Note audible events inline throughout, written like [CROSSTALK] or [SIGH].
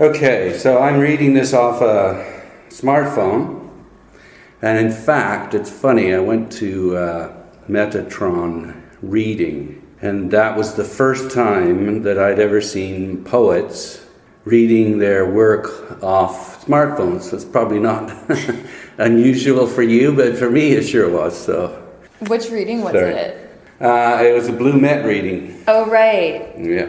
Okay, so I'm reading this off a smartphone, and in fact, it's funny. I went to uh, Metatron reading, and that was the first time that I'd ever seen poets reading their work off smartphones. So it's probably not [LAUGHS] unusual for you, but for me, it sure was. So, Which reading was Sorry. it? uh, it was a Blue Met reading. Oh, right. Yeah.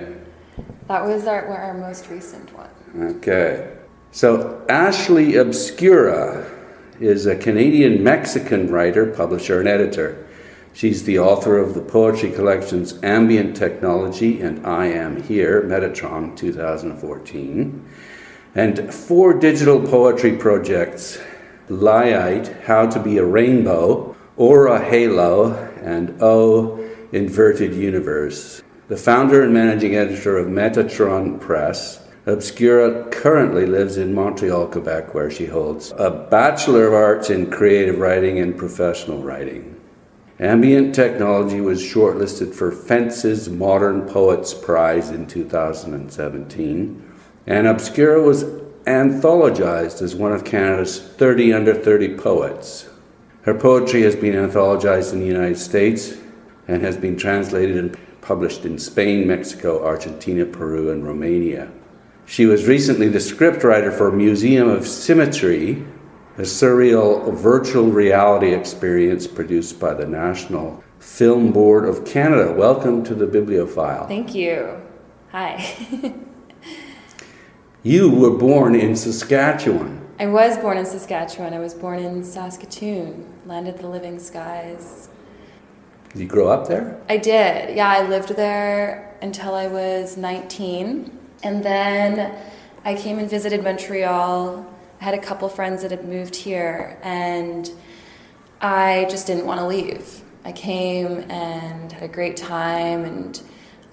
That was our, our most recent one. Okay. So Ashley Obscura is a Canadian Mexican writer, publisher, and editor. She's the author of the poetry collections Ambient Technology and I Am Here, Metatron 2014, and four digital poetry projects LIGHGHT, How to Be a Rainbow, Aura Halo, and O Inverted Universe. The founder and managing editor of Metatron Press, Obscura currently lives in Montreal, Quebec, where she holds a Bachelor of Arts in Creative Writing and Professional Writing. Ambient Technology was shortlisted for Fence's Modern Poets Prize in 2017, and Obscura was anthologized as one of Canada's 30 under 30 poets. Her poetry has been anthologized in the United States and has been translated and published in Spain, Mexico, Argentina, Peru, and Romania. She was recently the scriptwriter for Museum of Symmetry, a surreal virtual reality experience produced by the National Film Board of Canada. Welcome to the Bibliofile. Thank you. Hi. [LAUGHS] You were born in Saskatchewan. I was born in Saskatchewan. I was born in Saskatoon, land of the living skies. Did you grow up there? I did. Yeah, I lived there until I was 19. And then I came and visited Montreal. I had a couple friends that had moved here, and I just didn't want to leave. I came and had a great time and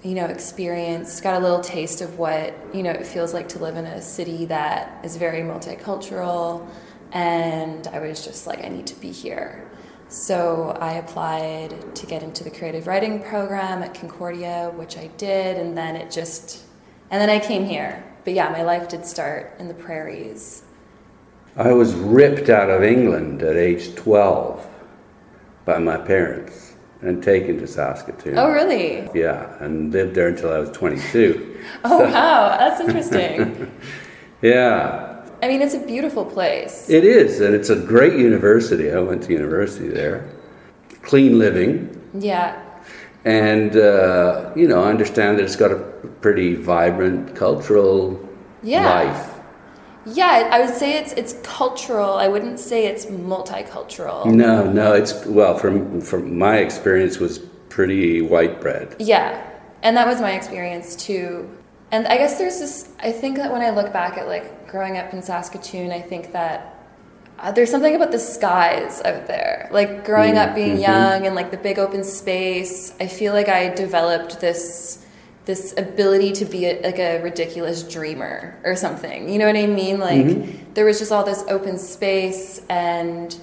you know experienced got a little taste of what you know it feels like to live in a city that is very multicultural and I was just like I need to be here. So I applied to get into the creative writing program at Concordia, which I did, and then it just and then I came here. But yeah, my life did start in the prairies. I was ripped out of England at age 12 by my parents and taken to Saskatoon. Oh, really? Yeah, and lived there until I was 22. [LAUGHS] Oh, wow, that's interesting. [LAUGHS] Yeah, I mean, it's a beautiful place. it is, and it's a great university. I went to university there. Clean living, Yeah, and uh, you know, I understand that it's got a pretty vibrant cultural Yeah. life. yeah. I would say it's it's cultural. I wouldn't say it's multicultural. No, no, it's well, from from my experience, was pretty white bread. Yeah, and that was my experience too. And I guess there's this. I think that when I look back at like growing up in Saskatoon, I think that uh, there's something about the skies out there. Like growing up being Mhm. young and like the big open space, I feel like I developed this this ability to be a, like a ridiculous dreamer or something. You know what I mean? Like Mhm. there was just all this open space and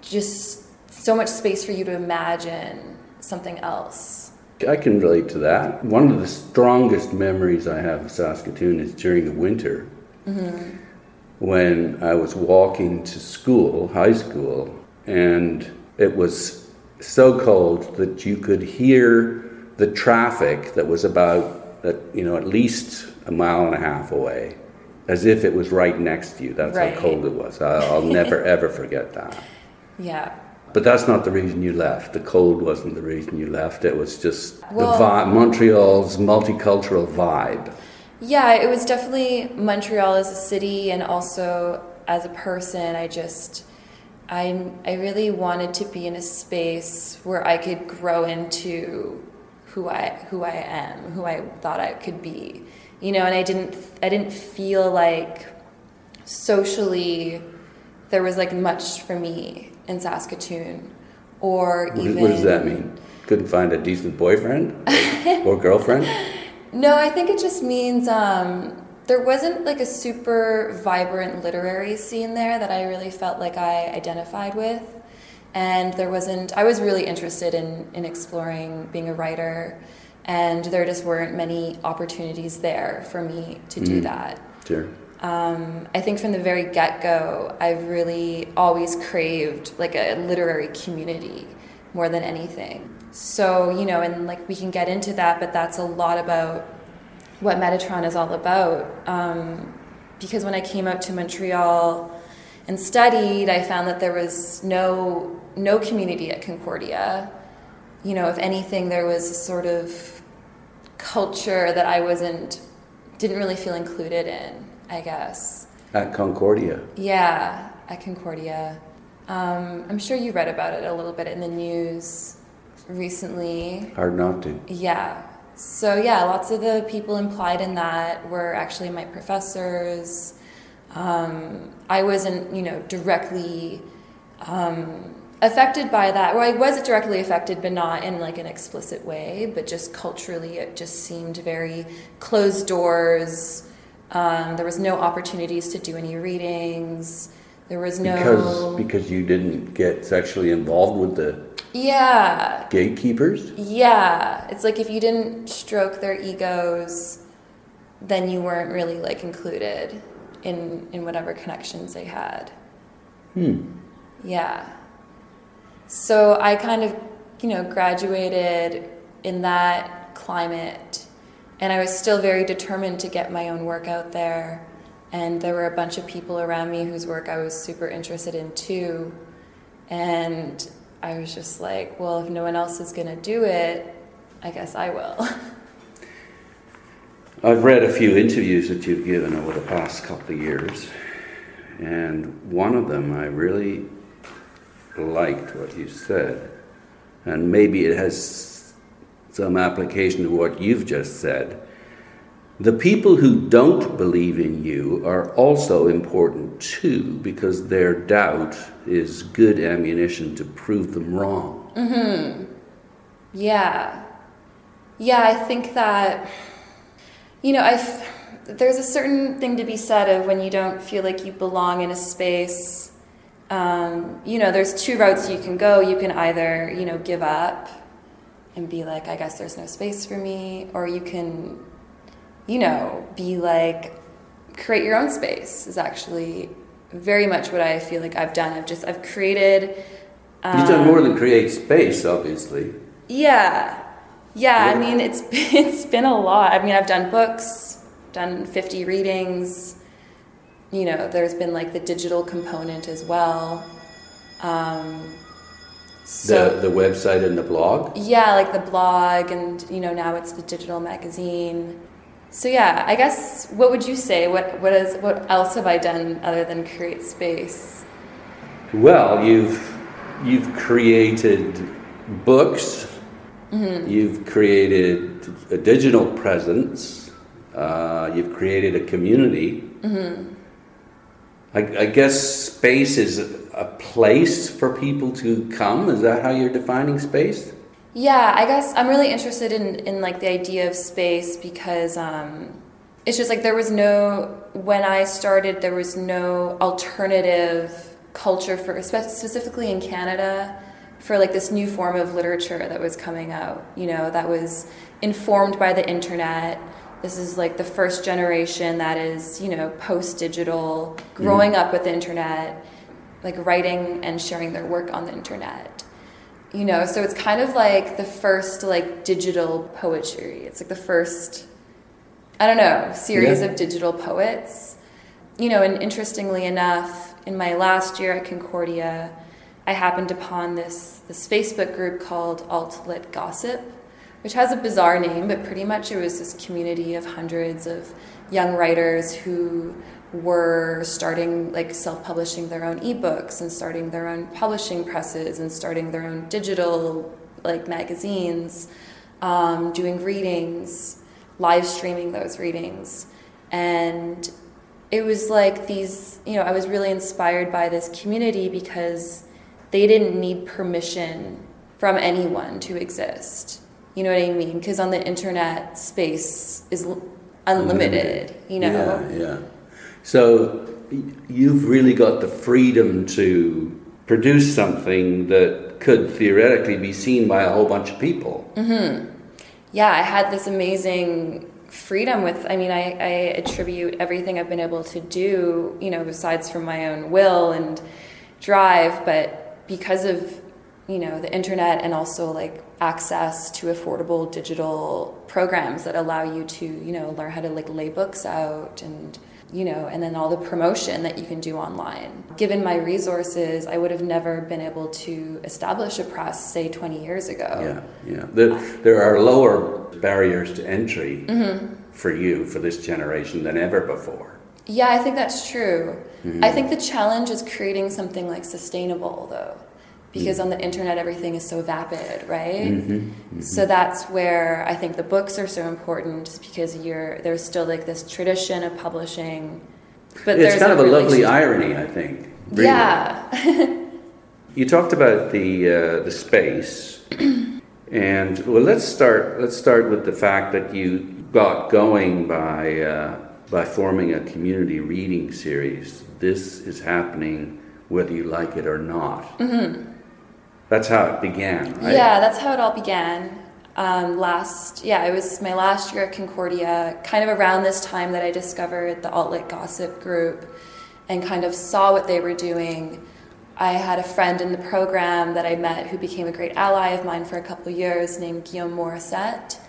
just so much space for you to imagine something else. I can relate to that. One of the strongest memories I have of Saskatoon is during the winter when I was walking to school, high school, and it was so cold that you could hear the traffic that was about, you know, at least a mile and a half away, as if it was right next to you. That's Right. how cold it was. I'll never [LAUGHS] ever forget that. Yeah. But that's not the reason you left. The cold wasn't the reason you left. It was just Well- the vi- Montreal's multicultural vibe. Yeah, it was definitely Montreal as a city and also as a person. I just I I really wanted to be in a space where I could grow into who I who I am, who I thought I could be. You know, and I didn't I didn't feel like socially there was like much for me in Saskatoon or even what does that mean? Couldn't find a decent boyfriend or girlfriend? [LAUGHS] No, I think it just means um, there wasn't like a super vibrant literary scene there that I really felt like I identified with. And there wasn't, I was really interested in, in exploring being a writer, and there just weren't many opportunities there for me to do Mm. that. Sure. Um, I think from the very get go, I've really always craved like a literary community more than anything. So, you know, and like we can get into that, but that's a lot about what Metatron is all about. Um, because when I came out to Montreal and studied, I found that there was no no community at Concordia. You know, if anything, there was a sort of culture that I wasn't didn't really feel included in. I guess at Concordia. Yeah, at Concordia. Um, I'm sure you read about it a little bit in the news recently. Hard not to. Yeah. So yeah, lots of the people implied in that were actually my professors. Um, I wasn't, you know, directly um, affected by that. Well, I was directly affected, but not in like an explicit way. But just culturally, it just seemed very closed doors. Um, there was no opportunities to do any readings. There was no because because you didn't get sexually involved with the yeah gatekeepers. Yeah, it's like if you didn't stroke their egos, then you weren't really like included in in whatever connections they had. Hmm. Yeah. So I kind of, you know, graduated in that climate, and I was still very determined to get my own work out there and there were a bunch of people around me whose work I was super interested in too. And I was just like, well, if no one else is going to do it, I guess I will. [LAUGHS] I've read a few interviews that you've given over the past couple of years, and one of them I really liked what you said, and maybe it has some application to what you've just said. The people who don't believe in you are also important too, because their doubt is good ammunition to prove them wrong. Mm-hmm. Yeah. Yeah, I think that, you know, i there's a certain thing to be said of when you don't feel like you belong in a space. Um, you know, there's two routes you can go. You can either, you know, give up and be like, I guess there's no space for me, or you can you know, be like, create your own space is actually very much what I feel like I've done. I've just, I've created. Um, You've done more than create space, obviously. Yeah. Yeah, I mean, it's, [LAUGHS] it's been a lot. I mean, I've done books, done 50 readings. You know, there's been like the digital component as well. Um, so, the, the website and the blog? Yeah, like the blog, and you know, now it's the digital magazine. So yeah, I guess what would you say? What what is what else have I done other than create space? Well, you've you've created books. Mm-hmm. You've created a digital presence. Uh, you've created a community. Mm-hmm. I, I guess space is a place for people to come. Is that how you're defining space? Yeah, I guess I'm really interested in, in like the idea of space because um, it's just like there was no when I started there was no alternative culture for specifically in Canada for like this new form of literature that was coming out. You know, that was informed by the internet. This is like the first generation that is you know post digital, growing mm. up with the internet, like writing and sharing their work on the internet you know so it's kind of like the first like digital poetry it's like the first i don't know series yeah. of digital poets you know and interestingly enough in my last year at concordia i happened upon this this facebook group called alt-lit gossip which has a bizarre name but pretty much it was this community of hundreds of young writers who were starting like self-publishing their own ebooks and starting their own publishing presses and starting their own digital like magazines um, doing readings live streaming those readings. And it was like these you know i was really inspired by this community because they didn't need permission from anyone to exist. You know what i mean? Because on the internet space is unlimited. you know? Yeah yeah so you've really got the freedom to produce something that could theoretically be seen by a whole bunch of people. Mm-hmm. Yeah, I had this amazing freedom with i mean I, I attribute everything i've been able to do you know besides from my own will and drive but because of you know the internet and also like access to affordable digital programs that allow you to you know learn how to like lay books out and you know and then all the promotion that you can do online. Given my resources i would have never been able to establish a press say 20 years ago. Yeah yeah. The, there are lower barriers to entry mm-hmm. for you for this generation than ever before. Yeah i think that's true. Mm-hmm. i think the challenge is creating something like sustainable though because on the internet everything is so vapid right mm-hmm, mm-hmm. so that's where i think the books are so important because you're there's still like this tradition of publishing but it's kind of a lovely irony i think really. yeah [LAUGHS] you talked about the uh, the space [CLEARS THROAT] and well let's start let's start with the fact that you got going by uh, by forming a community reading series this is happening whether you like it or not mm-hmm. That's how it began, right? Yeah, that's how it all began. Um, last, yeah, it was my last year at Concordia, kind of around this time that I discovered the Alt-Lit Gossip group and kind of saw what they were doing. I had a friend in the program that I met who became a great ally of mine for a couple years named Guillaume Morissette,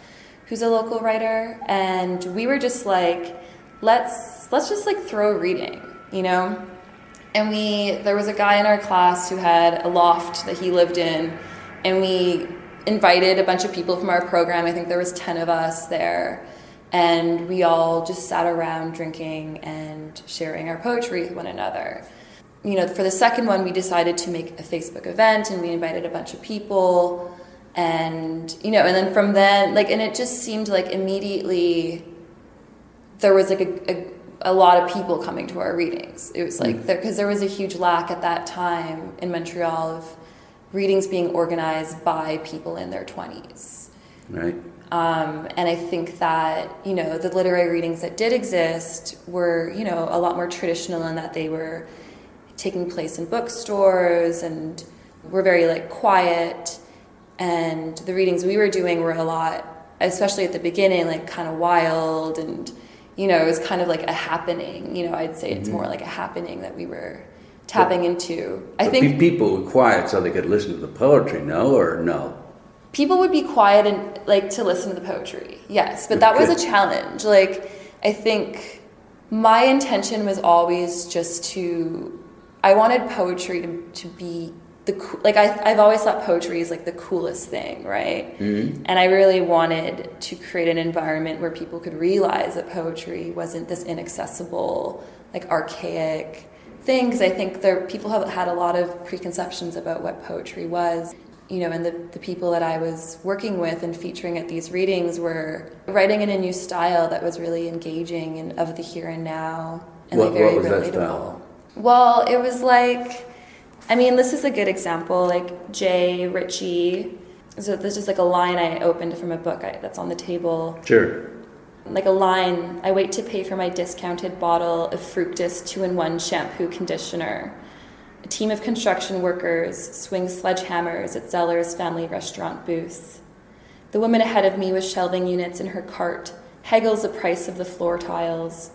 who's a local writer, and we were just like, let's let's just like throw reading, you know? And we there was a guy in our class who had a loft that he lived in and we invited a bunch of people from our program. I think there was 10 of us there. And we all just sat around drinking and sharing our poetry with one another. You know for the second one we decided to make a facebook event and we invited a bunch of people. And you know and then from then like and it just seemed like immediately there was like a, a a lot of people coming to our readings. It was like because mm. there, there was a huge lack at that time in Montreal of readings being organized by people in their twenties. Right. Um, and I think that you know the literary readings that did exist were you know a lot more traditional in that they were taking place in bookstores and were very like quiet. And the readings we were doing were a lot, especially at the beginning, like kind of wild and you know, it was kind of like a happening. You know, I'd say it's mm-hmm. more like a happening that we were tapping but, into. I think people were quiet so they could listen to the poetry. No, or no. People would be quiet and like to listen to the poetry. Yes, but that was a challenge. Like I think my intention was always just to. I wanted poetry to, to be the like I, I've always thought poetry is like the coolest thing, right? Mm-hmm. And I really wanted to create an environment where people could realize that poetry wasn't this inaccessible, like archaic thing. Because I think there people have had a lot of preconceptions about what poetry was. You know, and the, the people that I was working with and featuring at these readings were writing in a new style that was really engaging and of the here and now and what, like very relatable. Well, it was like I mean, this is a good example. Like Jay Ritchie. So this is like a line I opened from a book I, that's on the table. Sure. Like a line. I wait to pay for my discounted bottle of Fructis two-in-one shampoo conditioner. A team of construction workers swing sledgehammers at Zeller's family restaurant booth. The woman ahead of me with shelving units in her cart, haggles the price of the floor tiles.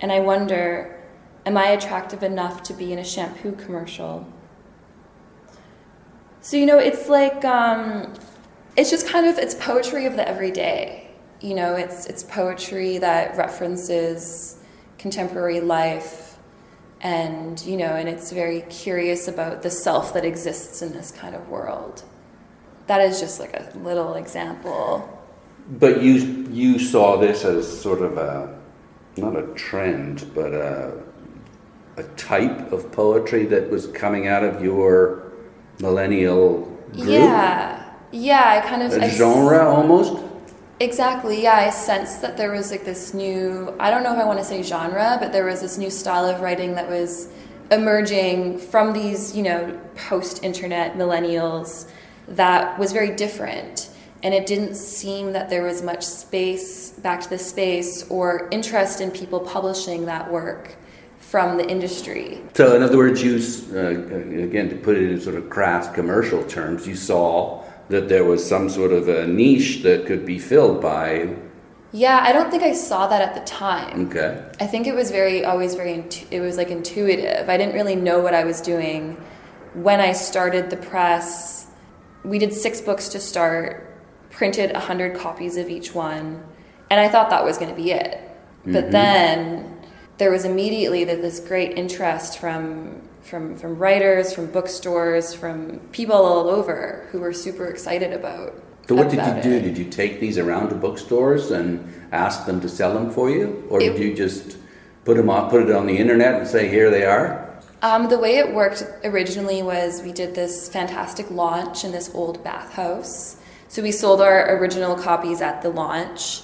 And I wonder, am I attractive enough to be in a shampoo commercial? So, you know, it's like, um, it's just kind of, it's poetry of the everyday. You know, it's, it's poetry that references contemporary life and, you know, and it's very curious about the self that exists in this kind of world. That is just like a little example. But you, you saw this as sort of a, not a trend, but a, a type of poetry that was coming out of your millennial group? Yeah, yeah. I kind of a I genre s- almost. Exactly. Yeah, I sensed that there was like this new. I don't know if I want to say genre, but there was this new style of writing that was emerging from these, you know, post-internet millennials that was very different and it didn't seem that there was much space back to the space or interest in people publishing that work from the industry. So, in other words, you uh, again to put it in sort of crass commercial terms, you saw that there was some sort of a niche that could be filled by Yeah, I don't think I saw that at the time. Okay. I think it was very always very intu- it was like intuitive. I didn't really know what I was doing when I started the press. We did six books to start, printed a 100 copies of each one, and I thought that was going to be it. But then there was immediately this great interest from from from writers, from bookstores, from people all over who were super excited about So what did you do? it. Did you take these around to bookstores and ask them to sell them for you, or did you just put them on, put it on the internet and say, "Here they are"? Um, the way it worked originally was we did this fantastic launch in this old bathhouse. So we sold our original copies at the launch.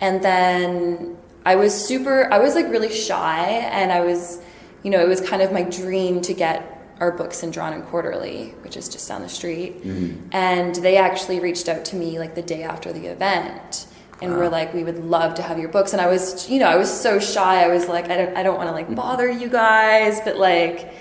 And then I was super, I was like really shy, and I was, you know, it was kind of my dream to get our books in Drawn and Quarterly, which is just down the street. Mm-hmm. And they actually reached out to me like the day after the event. And were ah. like, we would love to have your books. And I was, you know, I was so shy. I was like, I don't, I don't want to like mm-hmm. bother you guys, but like,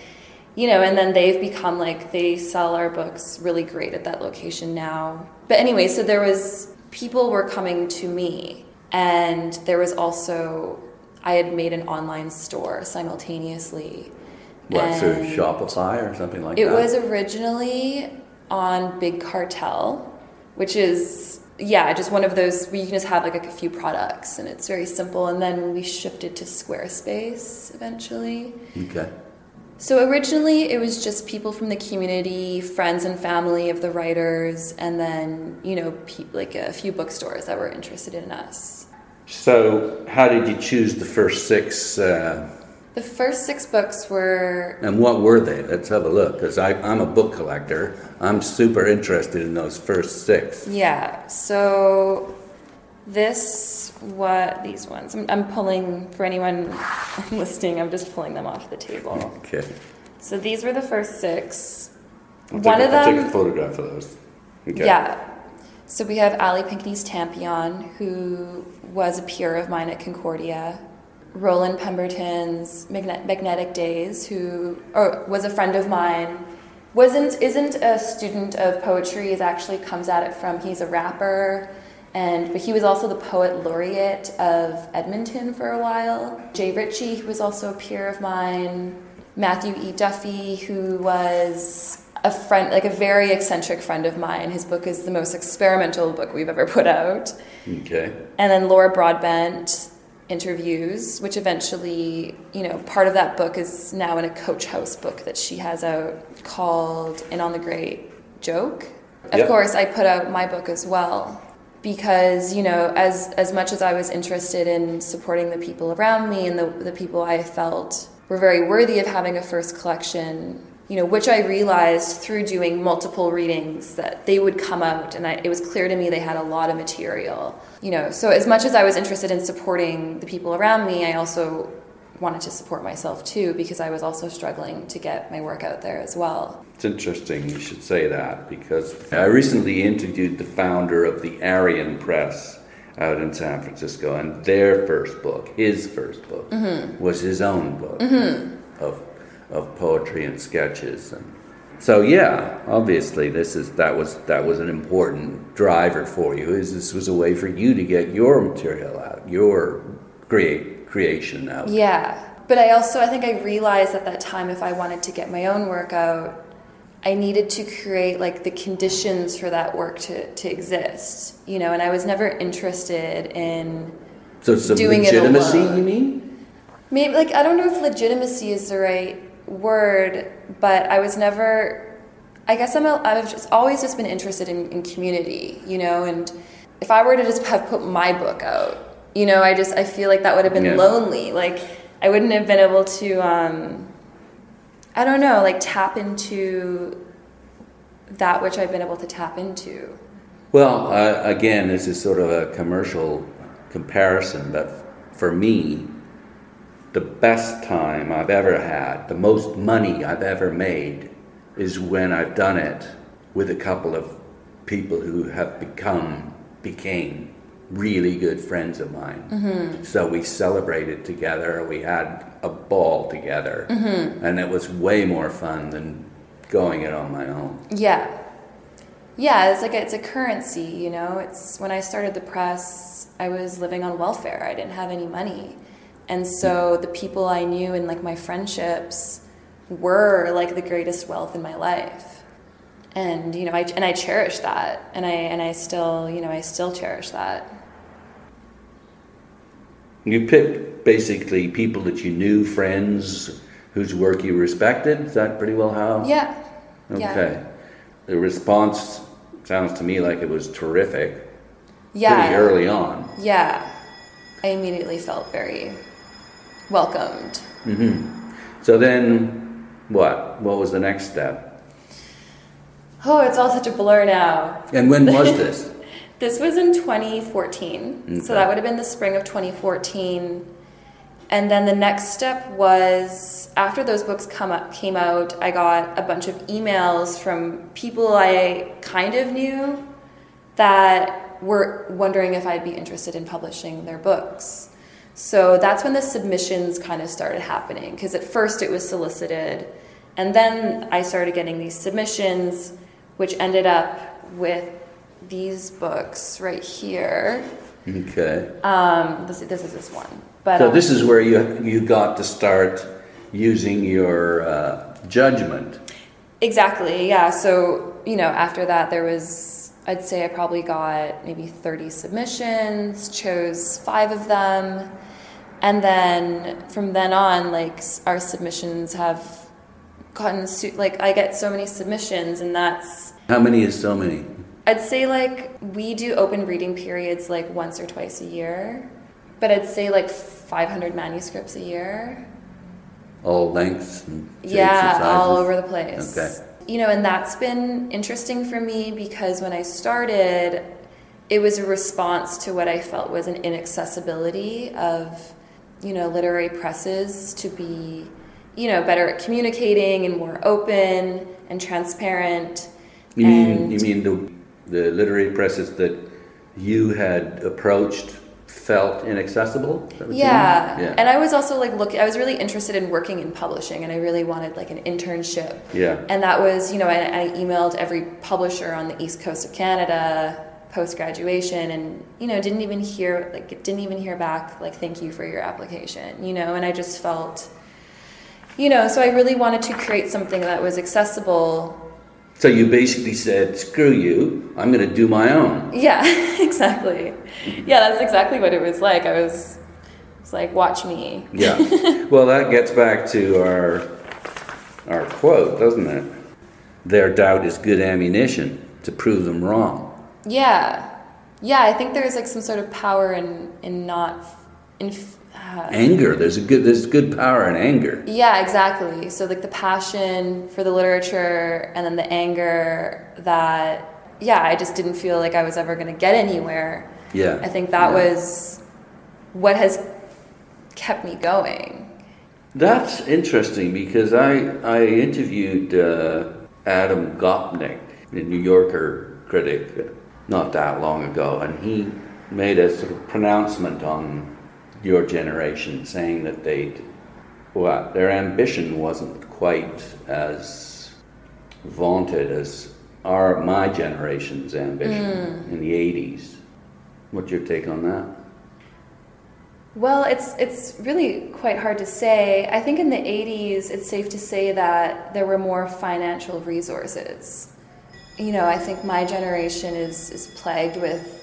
you know, and then they've become like they sell our books really great at that location now. But anyway, so there was people were coming to me, and there was also I had made an online store simultaneously. What, And Shopify or something like It that? It was originally on Big Cartel, which is yeah, just one of those where you can just have like a few products and it's very simple. And then we shifted to Squarespace eventually. Okay. So originally it was just people from the community, friends and family of the writers, and then you know pe- like a few bookstores that were interested in us. So, how did you choose the first six, uh, The first six books were and what were they? Let's have a look, because I'm a book collector. I'm super interested in those first six. yeah. So this what these ones I'm, I'm pulling for anyone [LAUGHS] listening. I'm just pulling them off the table. Okay. So these were the first six. I'll One take, of I'll them take a photograph of those. Okay. Yeah. So we have Ali Pinckney's Tampion, who was a peer of mine at Concordia. Roland Pemberton's Magne- Magnetic Days, who or was a friend of mine, wasn't isn't a student of poetry. Is actually comes at it from he's a rapper, and but he was also the poet laureate of Edmonton for a while. Jay Ritchie, who was also a peer of mine. Matthew E. Duffy, who was a friend, like a very eccentric friend of mine. His book is the most experimental book we've ever put out. Okay. And then Laura Broadbent interviews, which eventually, you know, part of that book is now in a Coach House book that she has out called In on the Great Joke. Of Yep. course, I put out my book as well because, you know, as as much as I was interested in supporting the people around me and the the people I felt were very worthy of having a first collection, you know, which I realized through doing multiple readings that they would come out, and I, it was clear to me they had a lot of material. You know, so as much as I was interested in supporting the people around me, I also wanted to support myself too because I was also struggling to get my work out there as well. It's interesting you should say that because I recently interviewed the founder of the Arion Press out in San Francisco, and their first book, his first book, mm-hmm. was his own book mm-hmm. of of poetry and sketches, and so yeah, obviously this is that was that was an important driver for you. Is this was a way for you to get your material out, your create creation out. Yeah. But I also, I think I realized at that time if I wanted to get my own work out, I needed to create like the conditions for that work to, to exist, you know, and I was never interested in So some Doing it legitimacy, alone. you mean? maybe like I don't know if legitimacy is the right word, but I was never I guess I'm a, I've just always just been interested in, in community, you know, and if I were to just have put my book out, you know, I just I feel like that would have been Yeah. lonely. Like I wouldn't have been able to um I don't know, like tap into that which I've been able to tap into. Well, uh, again, this is sort of a commercial comparison, but for me, the best time I've ever had, the most money I've ever made, is when I've done it with a couple of people who have become, became really good friends of mine. Mm-hmm. So we celebrated together, we had a ball together, mm-hmm. and it was way more fun than going it on my own. Yeah. Yeah, it's like a, it's a currency, you know. It's when I started the press, I was living on welfare. I didn't have any money. And so hmm. the people I knew and like my friendships were like the greatest wealth in my life. And you know, I and I cherish that. And I and I still, you know, I still cherish that. You picked basically people that you knew, friends whose work you respected. Is that pretty well how? Yeah. Okay. Yeah. The response sounds to me like it was terrific. Yeah. Pretty early on. Yeah. I immediately felt very welcomed. Mm-hmm. So then, what? What was the next step? Oh, it's all such a blur now. And when was [LAUGHS] this? This was in 2014. Okay. So that would have been the spring of 2014. And then the next step was after those books come up, came out, I got a bunch of emails from people I kind of knew that were wondering if I'd be interested in publishing their books. So that's when the submissions kind of started happening because at first it was solicited and then I started getting these submissions which ended up with these books right here. Okay. Um, this, this is this one. But So um, this is where you you got to start using your uh, judgment. Exactly, yeah. So, you know, after that, there was, I'd say I probably got maybe 30 submissions, chose five of them. And then from then on, like, our submissions have gotten, like, I get so many submissions, and that's, How many is so many? I'd say, like, we do open reading periods like once or twice a year, but I'd say like 500 manuscripts a year. All lengths and Yeah, all over the place. Okay. You know, and that's been interesting for me because when I started, it was a response to what I felt was an inaccessibility of, you know, literary presses to be, you know, better at communicating and more open and transparent. You mean you mean the the literary presses that you had approached felt inaccessible? Is that what you yeah. And I was also like look I was really interested in working in publishing and I really wanted like an internship. yeah. And that was, you know, I, I emailed every publisher on the east coast of Canada post graduation, and you know, didn't even hear like didn't even hear back like thank you for your application, you know. And I just felt, you know, so I really wanted to create something that was accessible. So you basically said, "Screw you! I'm going to do my own." Yeah, [LAUGHS] exactly. Yeah, that's exactly what it was like. I was, it's like watch me. Yeah. [LAUGHS] well, that gets back to our our quote, doesn't it? Their doubt is good ammunition to prove them wrong. Yeah, yeah. I think there's like some sort of power in in not in. Uh, Anger. There's a good. There's good power in anger. Yeah, exactly. So like the passion for the literature and then the anger that yeah, I just didn't feel like I was ever going to get anywhere. Yeah. I think that Yeah. was what has kept me going. That's interesting because I I interviewed uh, Adam Gopnik, the New Yorker critic, not that long ago, and he made a sort of pronouncement on your generation, saying that they, well, their ambition wasn't quite as vaunted as our my generation's ambition hmm. in the '80s. What's your take on that? Well, it's it's really quite hard to say. I think in the 80s it's safe to say that there were more financial resources. You know, I think my generation is is plagued with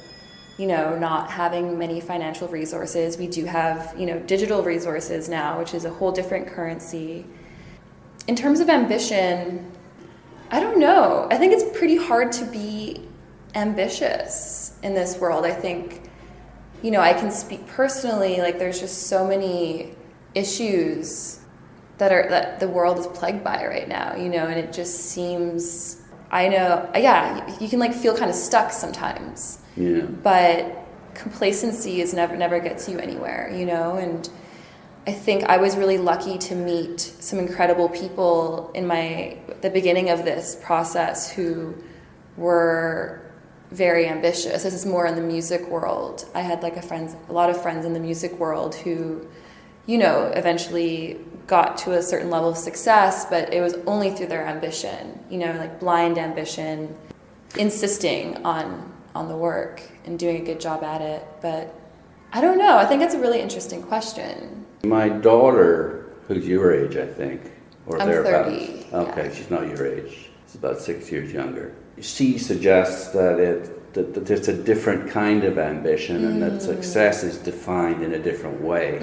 you know, not having many financial resources. We do have, you know, digital resources now, which is a whole different currency. In terms of ambition, I don't know. I think it's pretty hard to be ambitious in this world. I think, you know, I can speak personally, like there's just so many issues that are that the world is plagued by right now, you know, and it just seems I know, yeah, you can like feel kind of stuck sometimes. Yeah. but complacency is never never gets you anywhere you know? And i think i was really lucky to meet some incredible people in my the beginning of this process who were very ambitious. This is more in the music world. I had like a friends a lot of friends in the music world who you know eventually got to a certain level of success but it was only through their ambition you know like blind ambition insisting on on the work and doing a good job at it but I don't know. I think it's a really interesting question. My daughter, who's your age, I think, or I'm thereabouts. 30, Okay, yeah. she's not your age. She's about six years younger. She suggests that it that, that it's a different kind of ambition and Mm. that success is defined in a different way.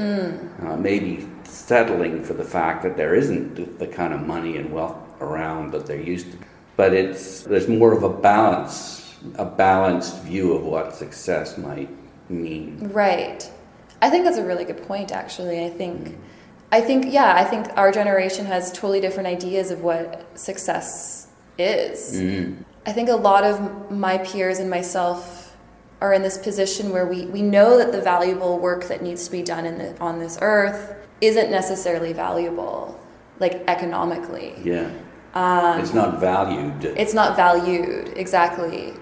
Uh, maybe settling for the fact that there isn't the, kind of money and wealth around that there used to be. But it's there's more of a balance, a balanced view of what success might mean. Right. I think that's a really good point actually. I think I think yeah, I think our generation has totally different ideas of what success is. Mm. I think a lot of my peers and myself are in this position where we, we know that the valuable work that needs to be done in the, on this earth isn't necessarily valuable, like economically. Yeah. it's not valued. It's not valued exactly,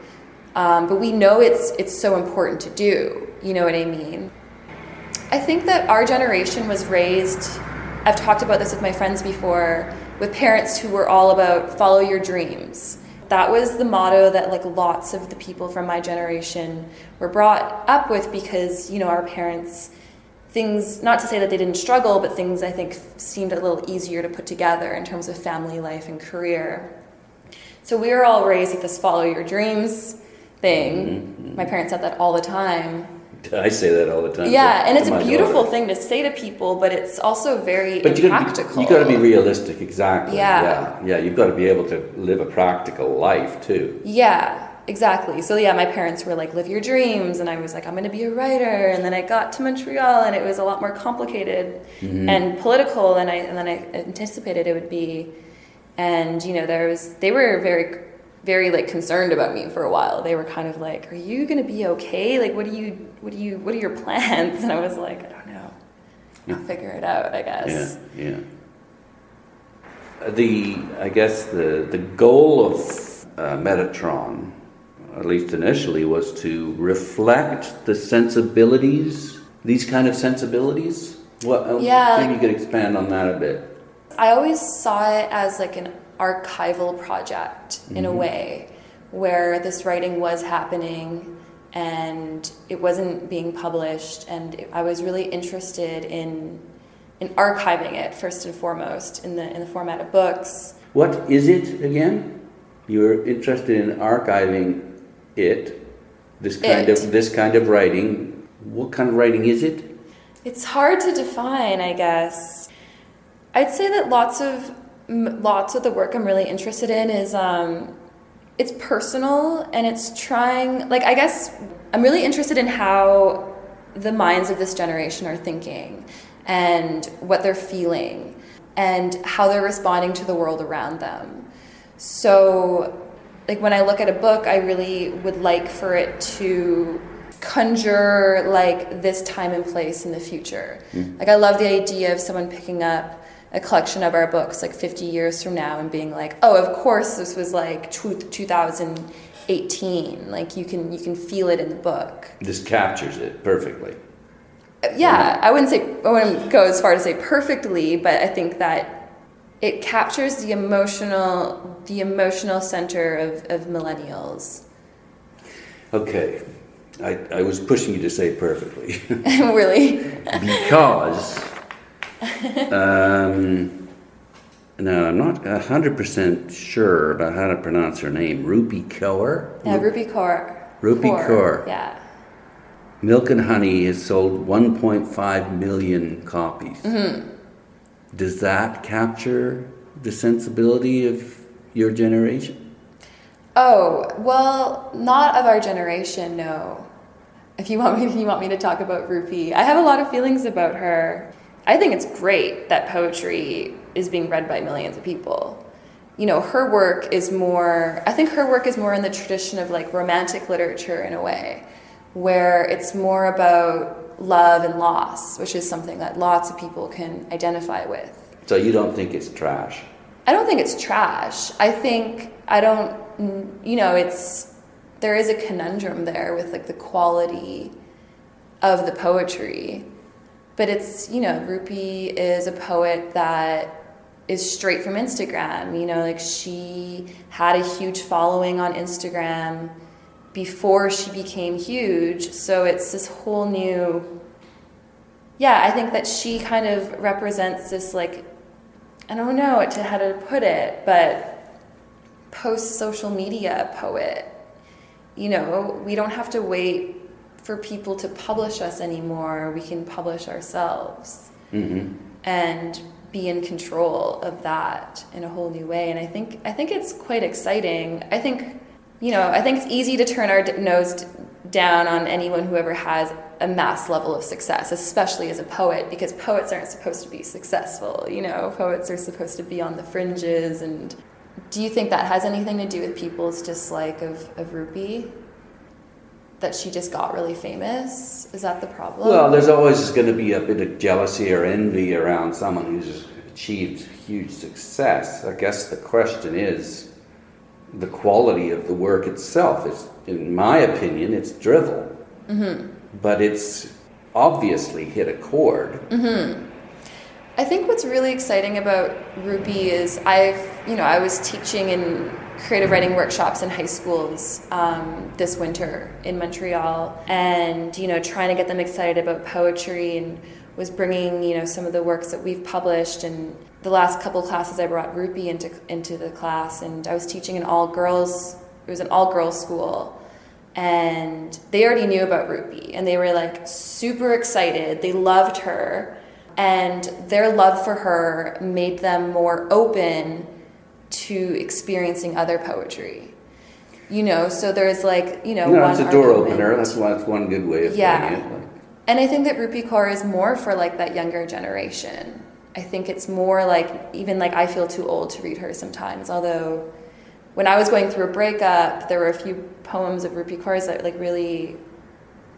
um, but we know it's it's so important to do. You know what I mean? I think that our generation was raised. I've talked about this with my friends before, with parents who were all about follow your dreams. That was the motto that like lots of the people from my generation were brought up with because you know our parents things not to say that they didn't struggle but things i think seemed a little easier to put together in terms of family life and career. So we were all raised with this follow your dreams thing. Mm-hmm. My parents said that all the time [LAUGHS] I say that all the time. yeah to- and it's a beautiful daughter. thing to say to people but it's also very But you gotta, impractical be, you got to be realistic, exactly. Yeah. yeah, yeah. You've got to be able to live a practical life too. Yeah, exactly. So yeah, my parents were like, "Live your dreams," and I was like, "I'm going to be a writer." And then I got to Montreal, and it was a lot more complicated mm-hmm. and political than I than I anticipated it would be. And you know, there was they were very very like concerned about me for a while. They were kind of like, "Are you going to be okay? Like, what do you what do you what are your plans?" [LAUGHS] And I was like, "I don't know. I'll figure it out, I guess." Yeah, yeah. The I guess the the goal of uh, Metatron, at least initially, was to reflect the sensibilities, these kind of sensibilities. What? Yeah, Maybe like- you could expand on that a bit. I always saw it as like an archival project in a mm-hmm. way where this writing was happening and it wasn't being published and it, I was really interested in in archiving it first and foremost in the in the format of books. What is it again? You're interested in archiving it, this kind It. of this kind of writing. What kind of writing is it? It's hard to define, I guess. I'd say that lots of lots of the work I'm really interested in is um, it's personal and it's trying. Like I guess I'm really interested in how the minds of this generation are thinking and what they're feeling and how they're responding to the world around them. So, like when I look at a book, I really would like for it to conjure like this time and place in the future. Like I love the idea of someone picking up a collection of our books like 50 years from now and being like, "Oh, of course this was like two- 2018." Like you can you can feel it in the book. This captures it perfectly. Uh, yeah, I wouldn't say I wouldn't go as far to say perfectly, but I think that it captures the emotional the emotional center of, of millennials. Okay, I, I was pushing you to say perfectly [LAUGHS] really. [LAUGHS] because um, now I'm not hundred percent sure about how to pronounce her name. Rupi Kaur. Yeah, Ruby Kaur. Rupi Kaur. Yeah. Milk and Honey has sold 1.5 million copies. Mm-hmm. Does that capture the sensibility of your generation? Oh, well, not of our generation, no. If you want me if you want me to talk about Rupi, I have a lot of feelings about her. I think it's great that poetry is being read by millions of people. You know, her work is more I think her work is more in the tradition of like romantic literature in a way, where it's more about love and loss, which is something that lots of people can identify with. So you don't think it's trash? I don't think it's trash. I think I don't you know, it's there is a conundrum there with like the quality of the poetry. But it's, you know, Rupi is a poet that is straight from Instagram. You know, like she had a huge following on Instagram before she became huge. So it's this whole new yeah, I think that she kind of represents this like I don't know to how to put it, but post social media poet. You know, we don't have to wait for people to publish us anymore. We can publish ourselves hmm and be in control of that in a whole new way. And I think I think it's quite exciting. I think you know I think it's easy to turn our nose down on anyone who ever has a mass level of success, especially as a poet, because poets aren't supposed to be successful. You know, poets are supposed to be on the fringes. And do you think that has anything to do with people's dislike of, of Rupi? That she just got really famous? Is that the problem? Well, there's always going to be a bit of jealousy or envy around someone who's achieved huge success. I guess the question is the quality of the work itself. It's, in my opinion, it's drivel, Mm-hmm. but it's obviously hit a chord. I think what's really exciting about Rupi is I've, you know, I was teaching in creative writing workshops in high schools um, this winter in Montreal, and you know, trying to get them excited about poetry, and was bringing, you know, some of the works that we've published. And the last couple classes, I brought Rupi into into the class, and I was teaching an all girls. It was an all girls school, and they already knew about Rupi and they were like super excited. They loved her, and their love for her made them more open to experiencing other poetry. You know, so there's like, you know, No, one it's a door argument- opener. That's one, that's one good way of Yeah. putting it. Like, and I think that Rupi Kaur is more for like that younger generation. I think it's more like even like I feel too old to read her sometimes. Although when I was going through a breakup, there were a few poems of Rupi Kaur's that like really,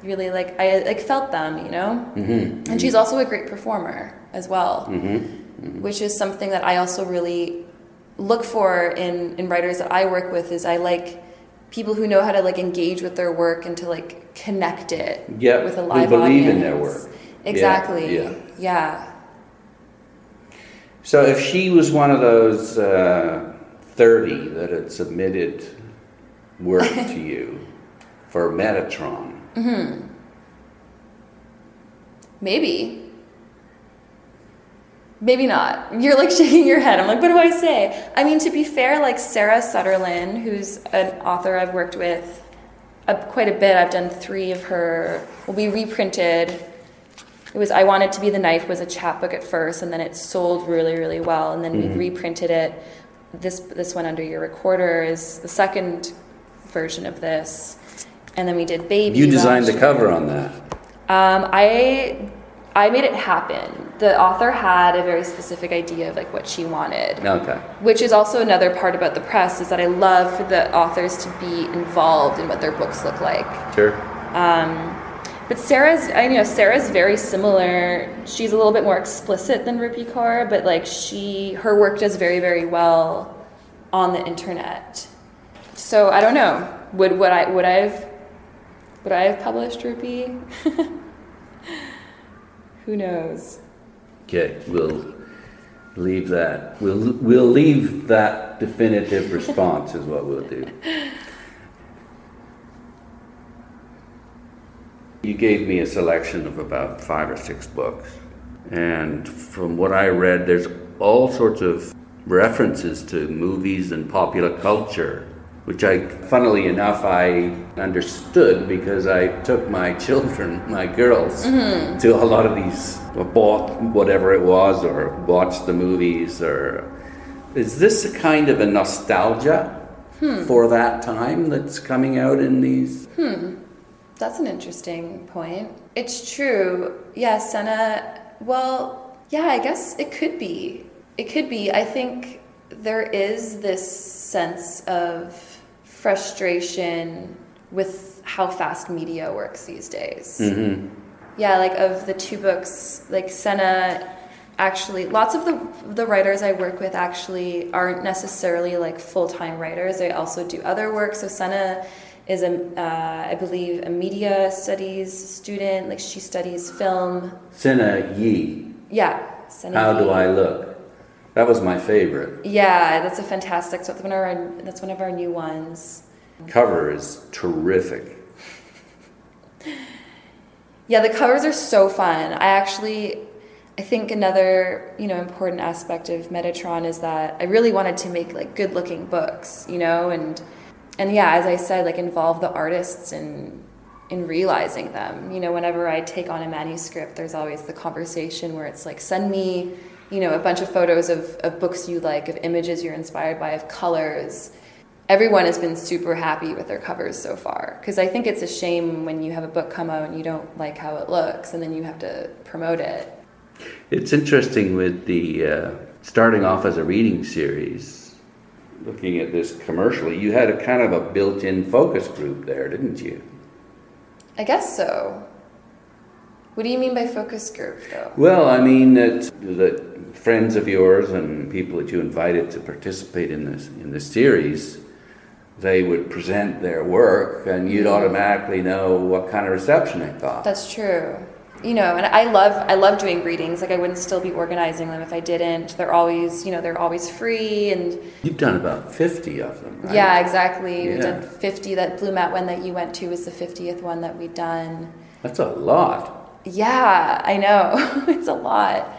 really like I like felt them, you know. Mm-hmm. And she's also a great performer as well, Mm-hmm. which is something that I also really look for in in writers that I work with. Is I like people who know how to like engage with their work and to like connect it Yeah, with a who live believe audience. in their work. Yeah, Exactly. yeah. yeah. So if she was one of those uh, 30 that had submitted work [LAUGHS] to you for Metatron, Maybe. Maybe not. You're like [LAUGHS] shaking your head. I'm like, what do I say? I mean, to be fair, like Sarah Sutherland, who's an author I've worked with uh, quite a bit. I've done three of her. Well, we reprinted. It was I Wanted to Be the Knife was a chapbook at first, and then it sold really, really well, and then Mhm. we reprinted it. This this one under your recorder is the second version of this, and then we did Baby. you designed the cover on that. Um, I I made it happen. The author had a very specific idea of like what she wanted, Okay. which is also another part about the press is that I love for the authors to be involved in what their books look like. Sure. Um, but Sarah's, I know Sarah's very similar. She's a little bit more explicit than Rupi Kaur, but like she, her work does very, very well on the internet. So I don't know. Would would I would I've would I have published Rupi? [LAUGHS] Who knows? Okay, we'll leave that. We'll, we'll leave that definitive response, is what we'll do. You gave me a selection of about five or six books. And from what I read, there's all sorts of references to movies and popular culture, which I, funnily enough, I understood because I took my children, my girls, mm-hmm. to a lot of these, bought whatever it was, or watched the movies, or. Is this a kind of a nostalgia hmm. for that time that's coming out in these? Hmm. That's an interesting point. It's true. Yeah, Sennah, well, yeah, I guess it could be. It could be. I think there is this sense of frustration with how fast media works these days. Mm-hmm. Yeah, like of the two books, like Sennah actually lots of the the writers I work with actually aren't necessarily like full-time writers. They also do other work. So Sennah is a uh, I believe a media studies student. Like she studies film. Sennah Yee, Yeah. Sennah How Do I Look? That was my favorite. Yeah, that's a fantastic. So that's one of our that's one of our new ones. Cover is terrific. [LAUGHS] Yeah, the covers are so fun. I actually I think another, you know, important aspect of Metatron is that I really wanted to make like good looking books, you know, and and yeah, as I said, like involve the artists in in realizing them. You know, whenever I take on a manuscript, there's always the conversation where it's like, send me, you know, a bunch of photos of, of books you like, of images you're inspired by, of colors. Everyone has been super happy with their covers so far. Because I think it's a shame when you have a book come out and you don't like how it looks and then you have to promote it. It's interesting with the uh, starting off as a reading series, looking at this commercially, you had a kind of a built in focus group there, didn't you? I guess so. What do you mean by focus group, though? Well, I mean that that friends of yours and people that you invited to participate in this in this series, they would present their work, and you'd mm-hmm. automatically know what kind of reception it got. That's true. You know, and I love I love doing readings. Like I wouldn't still be organizing them if I didn't. They're always you know they're always free and. You've done about fifty of them. Right? Yeah, exactly. Yeah. We did fifty. That Blue Mat one that you went to was the fiftieth one that we've done. That's a lot. Yeah, I know. [LAUGHS] it's a lot.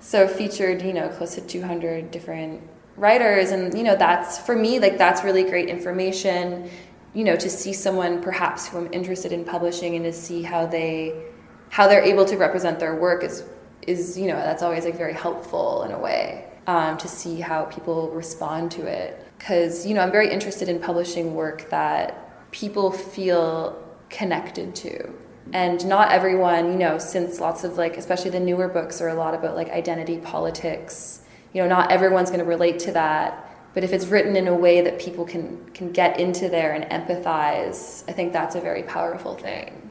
So featured, you know, close to 200 different writers and you know, that's for me like that's really great information, you know, to see someone perhaps who I'm interested in publishing and to see how they how they're able to represent their work is is, you know, that's always like very helpful in a way. Um, to see how people respond to it because you know i'm very interested in publishing work that people feel connected to and not everyone you know since lots of like especially the newer books are a lot about like identity politics. You know not everyone's going to relate to that. But if it's written in a way that people can can get into there and empathize i think that's a very powerful thing.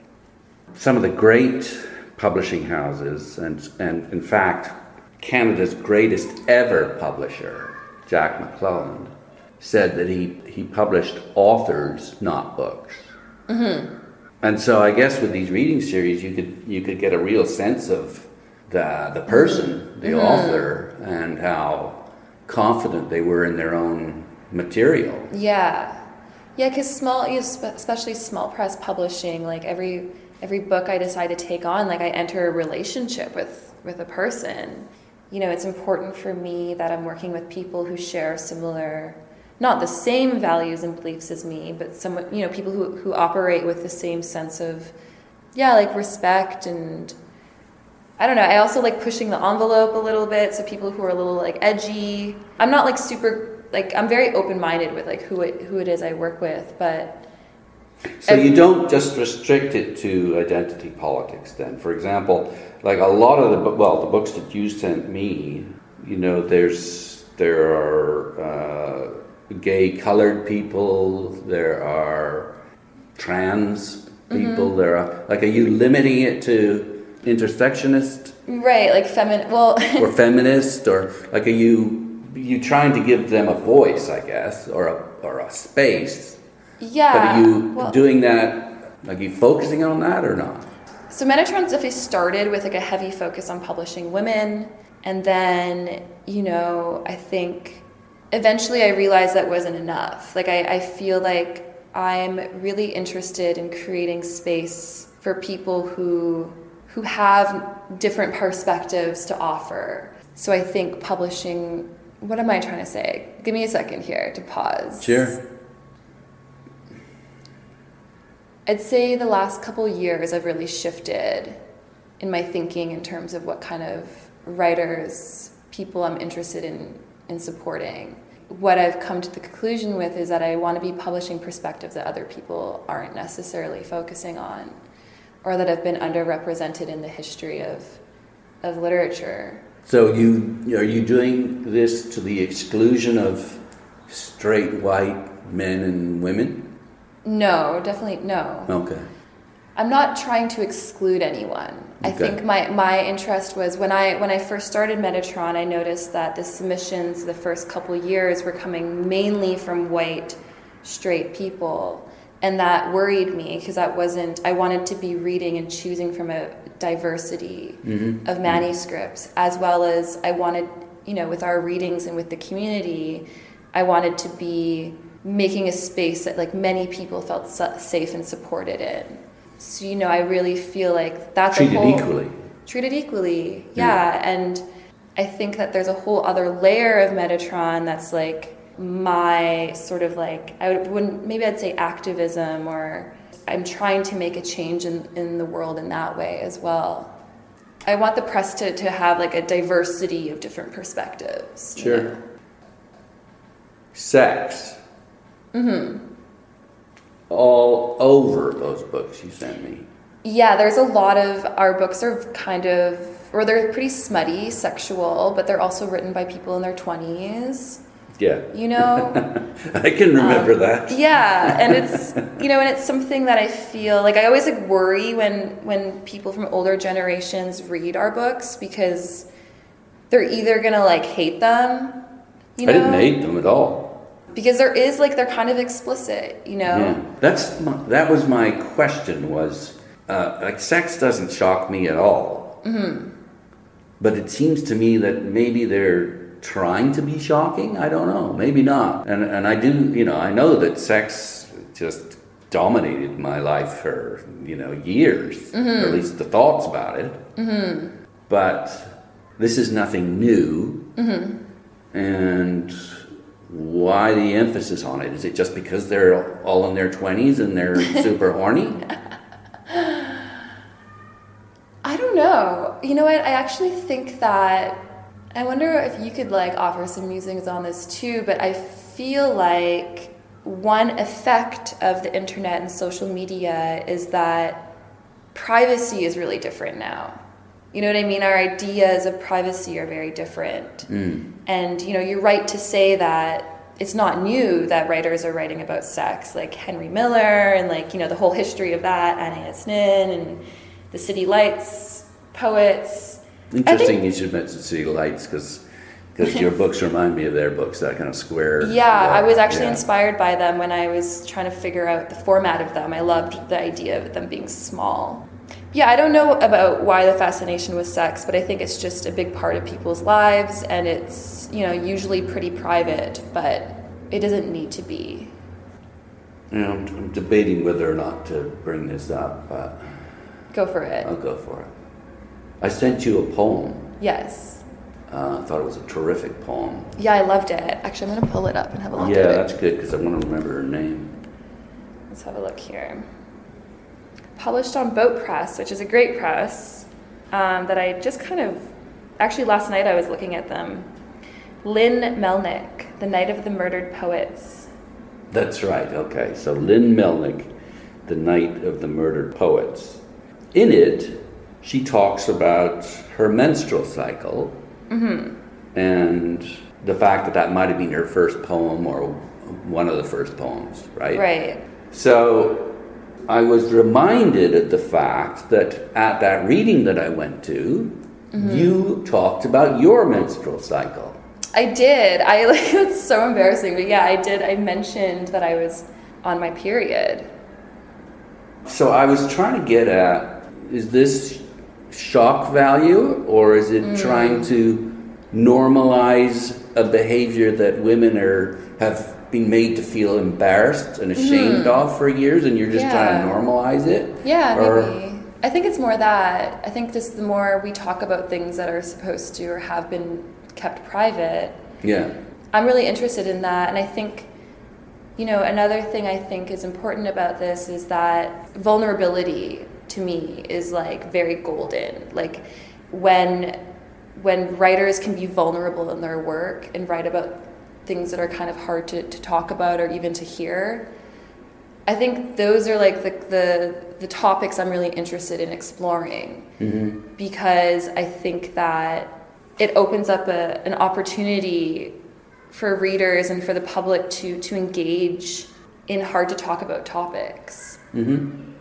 Some of the great publishing houses and and in fact canada's greatest ever publisher jack mcclelland said that he he published authors not books. Mm-hmm and so I guess with these reading series, you could you could get a real sense of the the person, the mm-hmm. author, and how confident they were in their own material. Yeah, yeah, because small, especially small press publishing, like every every book I decide to take on, like I enter a relationship with with a person. You know, it's important for me that I'm working with people who share similar not the same values and beliefs as me, but some you know people who who operate with the same sense of yeah, like respect and I don't know. I also like pushing the envelope a little bit, so people who are a little like edgy. I'm not like super like I'm very open minded with like who it who it is I work with, but. So you don't just restrict it to identity politics. Then, for example, like a lot of the well, the books that you sent me, you know, there's there are. Uh, gay colored people, there are trans people, mm-hmm. there are like are you limiting it to intersectionist? Right, like feminine well [LAUGHS] or feminist or like are you you trying to give them a voice, I guess, or a or a space. Yeah. But are you well, doing that like you focusing on that or not? So Metatron definitely started with like a heavy focus on publishing women and then, you know, I think eventually I realized that wasn't enough. Like, I, I feel like I'm really interested in creating space for people who who have different perspectives to offer. So I think publishing what am I trying to say? Give me a second here to pause. Sure. I'd say the last couple years I've really shifted in my thinking in terms of what kind of writers, people I'm interested in in supporting. What I've come to the conclusion with is that I want to be publishing perspectives that other people aren't necessarily focusing on or that have been underrepresented in the history of, of literature. So you are you doing this to the exclusion of straight white men and women? No, definitely no. Okay. I'm not trying to exclude anyone. I think my, my interest was when I when I first started Metatron, I noticed that the submissions the first couple years were coming mainly from white straight people, and that worried me because that wasn't. I wanted to be reading and choosing from a diversity mm-hmm. of manuscripts, as well as I wanted, you know, with our readings and with the community, I wanted to be making a space that like many people felt safe and supported in. So, you know, I really feel like that's treated a whole, equally. treated equally yeah. and i think that there's a whole other layer of metatron that's like my sort of like i would, wouldn't maybe i'd say activism or i'm trying to make a change in, in the world in that way as well i want the press to, to have like a diversity of different perspectives you Sure. know? Sex. Mm-hmm. All over those books you sent me. Yeah, there's a lot of our books are kind of, or they're pretty smutty, sexual, but they're also written by people in their 20s. Yeah. You know, [LAUGHS] I can remember Um, that. yeah, and it's [LAUGHS] you know, and it's something that I feel like I always like worry when when people from older generations read our books because they're either gonna like hate them, you know, I didn't hate them at all. Because there is like they're kind of explicit, you know. Yeah. That's my, that was my question was uh, like sex doesn't shock me at all. Mm-hmm. But it seems to me that maybe they're trying to be shocking. I don't know. Maybe not. And and I do. You know, I know that sex just dominated my life for you know years, or at least the thoughts about it. Mm-hmm. But this is nothing new. And why the emphasis on it? Is it just because they're all in their 20s and they're [LAUGHS] super horny? I don't know. You know what? I actually think that I wonder if you could like offer some musings on this too, but I feel like one effect of the internet and social media is that privacy is really different now. You know what I mean? Our ideas of privacy are very different. Mm. And you know, you're right to say that it's not new that writers are writing about sex, like Henry Miller and like, you know, the whole history of that, Anaïs Nin and the City Lights poets. Interesting think- you should mention City Lights because because your [LAUGHS] books remind me of their books, that kind of square. Yeah, I was actually yeah. inspired by them when I was trying to figure out the format of them. I loved the idea of them being small. Yeah, I don't know about why the fascination with sex, but I think it's just a big part of people's lives and it's, you know, usually pretty private, but it doesn't need to be. You know, I'm, debating whether or not to bring this up, but Go for it. I'll go for it. I sent you a poem. Yes. Uh, I thought it was a terrific poem. Yeah, I loved it. Actually, I'm going to pull it up and have a look Yeah, at it. that's good because I want to remember her name. Let's have a look here. Published on BOAAT Press, which is a great press um, that I just kind of. Actually, last night I was looking at them. Lynn Melnick, The Night of the Murdered Poets. That's right. Okay, so Lynn Melnick, The Night of the Murdered Poets. In it, she talks about her menstrual cycle and the fact that that might have been her first poem or one of the first poems, right? Right. So I was reminded of the fact that at that reading that I went to, mm-hmm. you talked about your menstrual cycle. I did. I [LAUGHS] like it's so embarrassing, but yeah, I did. I mentioned that I was on my period. So I was trying to get at is this shock value or is it trying mm. to normalize a behavior that women are have been made to feel embarrassed and ashamed mm-hmm. of for years and you're just trying to normalize it? Yeah, Or- maybe. I think it's more that. I think just the more we talk about things that are supposed to or have been kept private, Yeah. I'm really interested in that. And I think, you know, another thing I think is important about this is that vulnerability to me is like very golden. Like when when writers can be vulnerable in their work and write about things that are kind of hard to, to talk about or even to hear, I think those are like the, the, the topics I'm really interested in exploring mm-hmm. because I think that it opens up a, an opportunity for readers and for the public to, to engage in hard to talk about topics. Mm-hmm.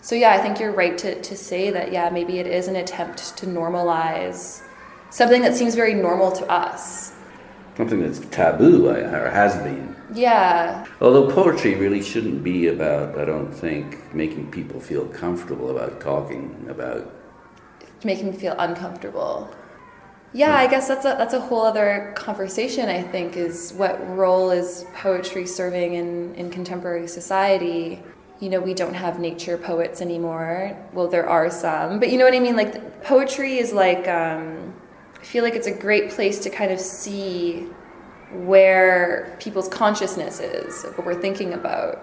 So, yeah, I think you're right to, to say that, yeah, maybe it is an attempt to normalize something that seems very normal to us. Something that's taboo or has been. Yeah, Although poetry really shouldn't be about, I don't think, making people feel comfortable about talking about. make me feel uncomfortable. Yeah, I guess that's a that's a whole other conversation. I think is what role is poetry serving in in contemporary society. you know, we don't have nature poets anymore. Well, there are some, but you know what I mean? Like, poetry is like, um, feel like it's a great place to kind of see where people's consciousness is, what we're thinking about.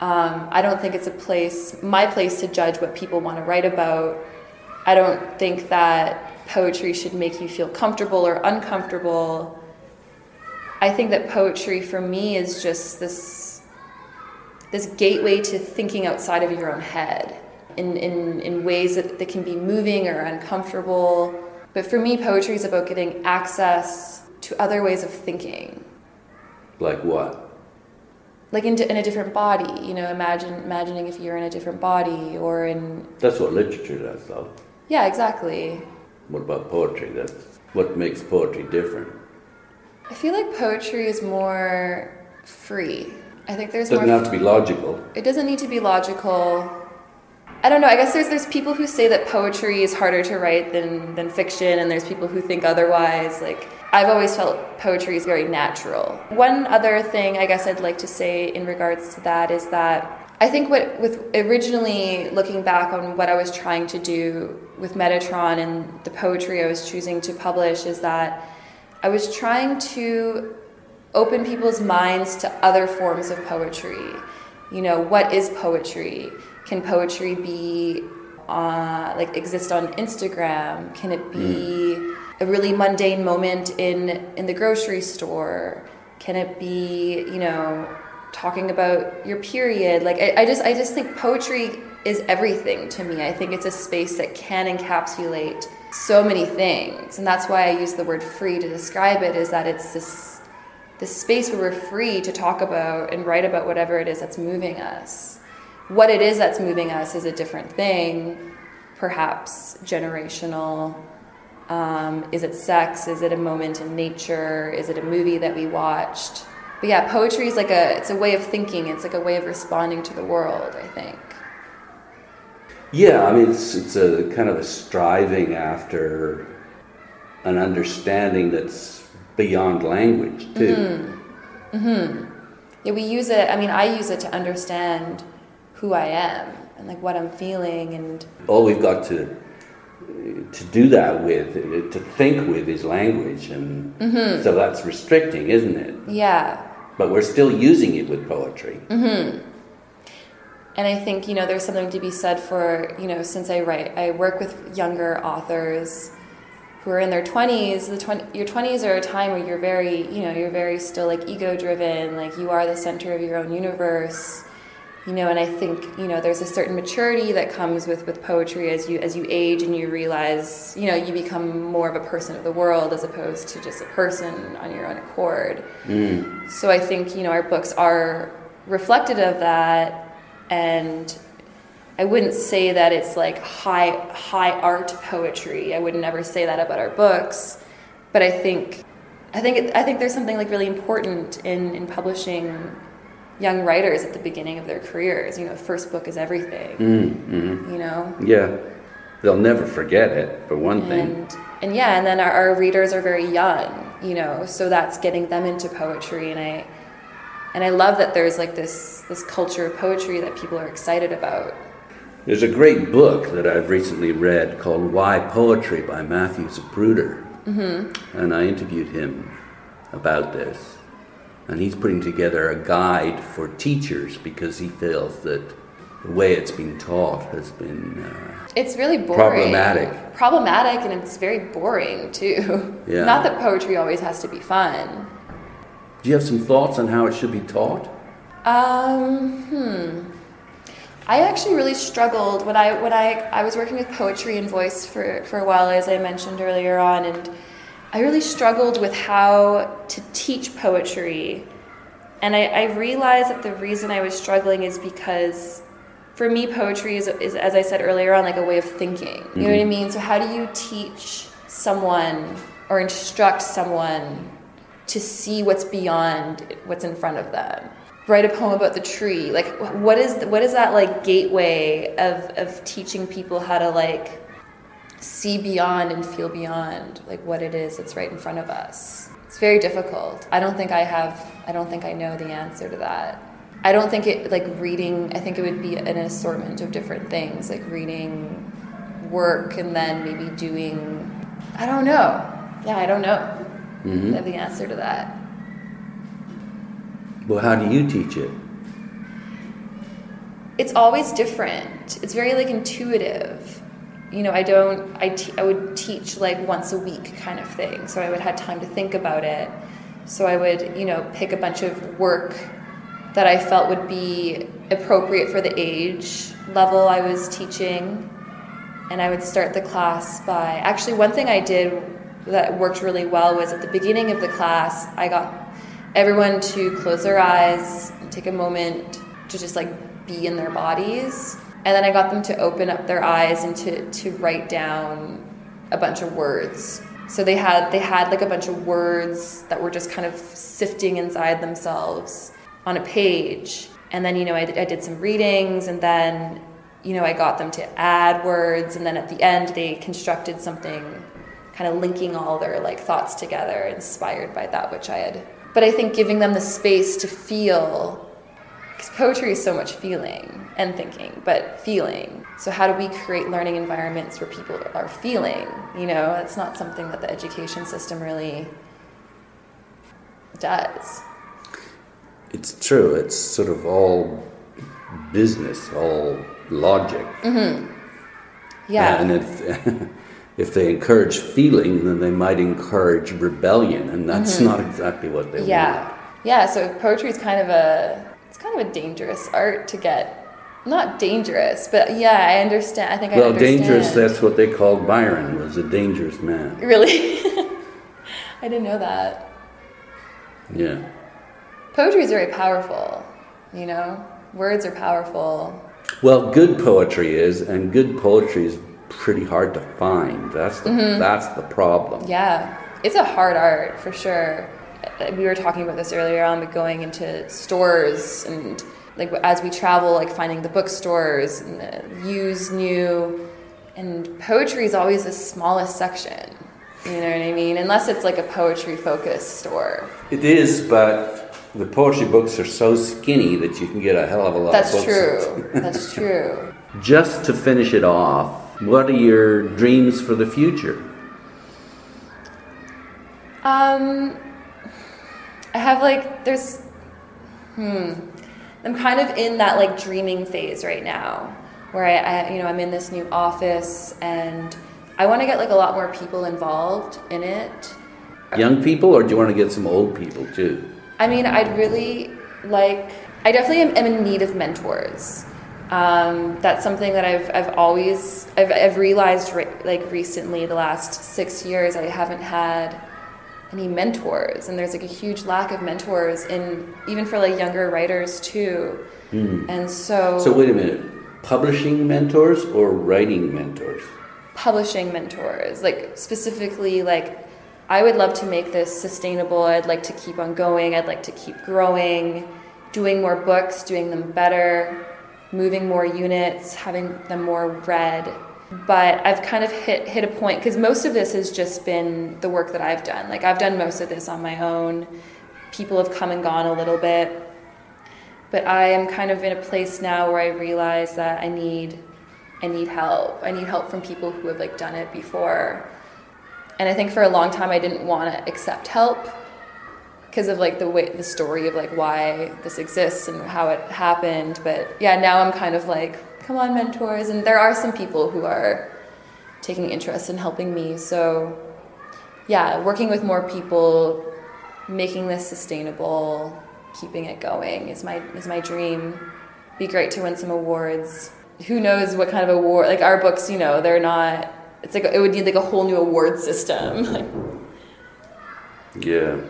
Um, I don't think it's a place, my place to judge what people want to write about. I don't think that poetry should make you feel comfortable or uncomfortable. I think that poetry for me is just this this gateway to thinking outside of your own head in, in, in ways that, that can be moving or uncomfortable. But for me, poetry is about getting access to other ways of thinking. Like what? Like in, in a different body, you know, imagine imagining if you're in a different body or in. That's what literature does, though. Yeah, exactly. What about poetry? That's what makes poetry different. I feel like poetry is more free. I think there's more It doesn't have to be logical. It doesn't need to be logical. I don't know. I guess there's there's people who say that poetry is harder to write than than fiction, and there's people who think otherwise. Like I've always felt poetry is very natural. One other thing I guess I'd like to say in regards to that is that I think what with originally looking back on what I was trying to do with Metatron and the poetry I was choosing to publish is that I was trying to open people's minds to other forms of poetry. You know, what is poetry? Can poetry be uh, like exist on Instagram? Can it be a really mundane moment in in the grocery store? Can it be you know talking about your period? Like I, I just I just think poetry is everything to me. I think it's a space that can encapsulate so many things, and that's why I use the word free to describe it. Is that it's this this space where we're free to talk about and write about whatever it is that's moving us. What it is that's moving us is a different thing, perhaps generational. Um, is it sex? Is it a moment in nature? Is it a movie that we watched? But yeah, poetry is like a it's a way of thinking. It's like a way of responding to the world. I think. Yeah, I mean, it's, it's a kind of a striving after an understanding that's beyond language, too. mm-hmm. Yeah, we use it. I mean, I use it to understand who I am and like what I'm feeling and All we've got to to do that with, to think with, is language, and mm-hmm. so that's restricting, isn't it? yeah. But we're still using it with poetry. Mm-hmm. And I think, you know, there's something to be said for, you know, since I write, I work with younger authors who are in their 20s. The 20, your 20s are a time where you're very, you know, you're very still like ego driven, like you are the center of your own universe. You know, and I think, you know, there's a certain maturity that comes with, with poetry as you as you age and you realize, you know, you become more of a person of the world as opposed to just a person on your own accord. Mm. So I think, you know, our books are reflective of that and I wouldn't say that it's like high high art poetry. I would never say that about our books, but I think I think it, I think there's something like really important in in publishing young writers at the beginning of their careers. You know, first book is everything. You know, Yeah, they'll never forget it, for one thing. and and yeah, and then our, our readers are very young. You know, so that's getting them into poetry, and I and I love that there's like this this culture of poetry that people are excited about. There's a great book that I've recently read called Why Poetry by Matthew Zapruder. Mm-hmm. And I interviewed him about this. And he's putting together a guide for teachers because he feels that the way it's been taught has been. Uh, It's really boring. Problematic. Problematic, and it's very boring too. [LAUGHS] Yeah. Not that poetry always has to be fun. do you have some thoughts on how it should be taught? Um, hmm. I actually really struggled when I when I I was working with poetry and voice for for a while, as I mentioned earlier on, and I really struggled with how to teach poetry. And I, I realized that the reason I was struggling is because for me, poetry is, is, as I said earlier on, like a way of thinking. You know what I mm-hmm. mean? So, how do you teach someone or instruct someone to see what's beyond what's in front of them? Write a poem about the tree. Like, what is what is that like gateway of of teaching people how to like see beyond and feel beyond like what it is that's right in front of us? It's very difficult. I don't think I have. I don't think I know the answer to that. I don't think it like reading. I think it would be an assortment of different things, like reading, work, and then maybe doing. I don't know. Yeah, I don't know. Mm-hmm. I have the answer to that. Well, how do you teach it? It's always different. It's very like intuitive. You know, I don't. I te- I would teach like once a week kind of thing, so I would have time to think about it. So I would, you know, pick a bunch of work that I felt would be appropriate for the age level I was teaching. And I would start the class by actually, one thing I did that worked really well was at the beginning of the class, I got everyone to close their eyes and take a moment to just like be in their bodies. And then I got them to open up their eyes and to, to write down a bunch of words. So they had they had like a bunch of words that were just kind of sifting inside themselves on a page. And then you know I I did some readings and then you know I got them to add words and then at the end they constructed something kind of linking all their like thoughts together inspired by that which I had but I think giving them the space to feel because poetry is so much feeling and thinking, but feeling. So, how do we create learning environments where people are feeling? You know, it's not something that the education system really does. It's true. It's sort of all business, all logic. Yeah. And if [LAUGHS] if they encourage feeling, then they might encourage rebellion, and that's not exactly what they Mm-hmm. yeah. Yeah. So, poetry is kind of a it's kind of a dangerous art to get. Not dangerous, but yeah, I understand. I think I Well, understand. dangerous. That's what they called Byron. Was a dangerous man. really. [LAUGHS] I didn't know that. Yeah. Poetry is very powerful. You know, words are powerful. Well, good poetry is, and good poetry is pretty hard to find. That's the Mm-hmm. that's the problem. Yeah, it's a hard art for sure. We were talking about this earlier on, but going into stores and like as we travel, like finding the bookstores and the used, new, and poetry is always the smallest section. You know what I mean? Unless it's like a poetry focused store. It is, but the poetry books are so skinny that you can get a hell of a lot That's of books. true. [LAUGHS] That's true. Just to finish it off, what are your dreams for the future? Um, I have like there's, hmm, I'm kind of in that like dreaming phase right now, where I, I you know I'm in this new office and I want to get like a lot more people involved in it. Young people, or do you want to get some old people too? I mean, I'd really like. I definitely am, am in need of mentors. Um, that's something that I've I've always I've, I've realized re- like recently the last six years I haven't had any mentors. And there's like a huge lack of mentors in even for like younger writers too. Hmm. And so, So wait a minute, publishing mentors or writing mentors? publishing mentors. Like specifically like i would love to make this sustainable. I'd like to keep on going. I'd like to keep growing doing more books doing them better moving more units having them more read but i've kind of hit hit a point because most of this has just been the work that i've done like i've done most of this on my own people have come and gone a little bit but i am kind of in a place now where i realize that i need I need help. I need help from people who have like done it before. And I think for a long time I didn't want to accept help because of like the way the story of like why this exists and how it happened. But yeah, now I'm kind of like, come on, mentors. And there are some people who are taking interest in helping me. So yeah, working with more people, making this sustainable, keeping it going is my is my dream. Be great to win some awards. Who knows what kind of award? Like our books, you know, they're not. It's like it would need like a whole new award system. [LAUGHS] Yeah.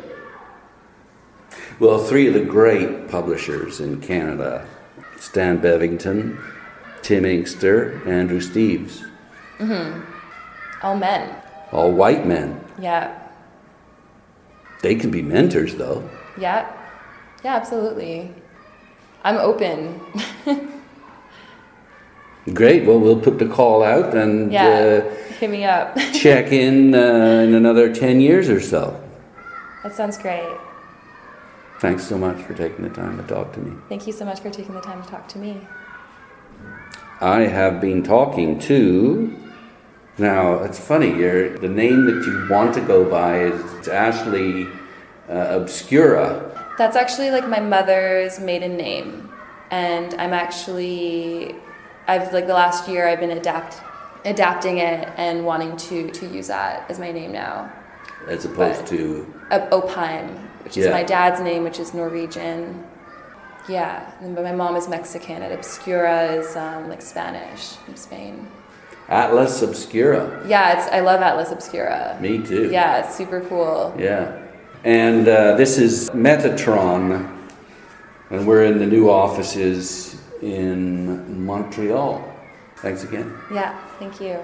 Well, three of the great publishers in Canada Stan Bevington, Tim Inkster, Andrew Steeves. Mhm. all men. All white men. Yeah, They can be mentors, though. yeah, yeah. Absolutely. I'm open. [LAUGHS] Great. Well, we'll put the call out and Yeah, uh, [LAUGHS] hit me up. [LAUGHS] check in uh, in another 10 years or so. that sounds great. Thanks so much for taking the time to talk to me. Thank you so much for taking the time to talk to me. I have been talking to. Now, it's funny, you the name that you want to go by is Ashley uh, Obscura. That's actually like my mother's maiden name. And I'm actually, I've like the last year I've been adapt, adapting it and wanting to, to use that as my name now. As opposed But- to. Opheim, which is Yeah. my dad's name, which is Norwegian. Yeah, but my mom is Mexican, and Obscura is um, like Spanish from Spain. Atlas Obscura. Yeah, it's I love Atlas Obscura. Me too. Yeah, it's super cool. Yeah. And uh, this is Metatron, and we're in the new offices in Montreal. Thanks again. Yeah, thank you.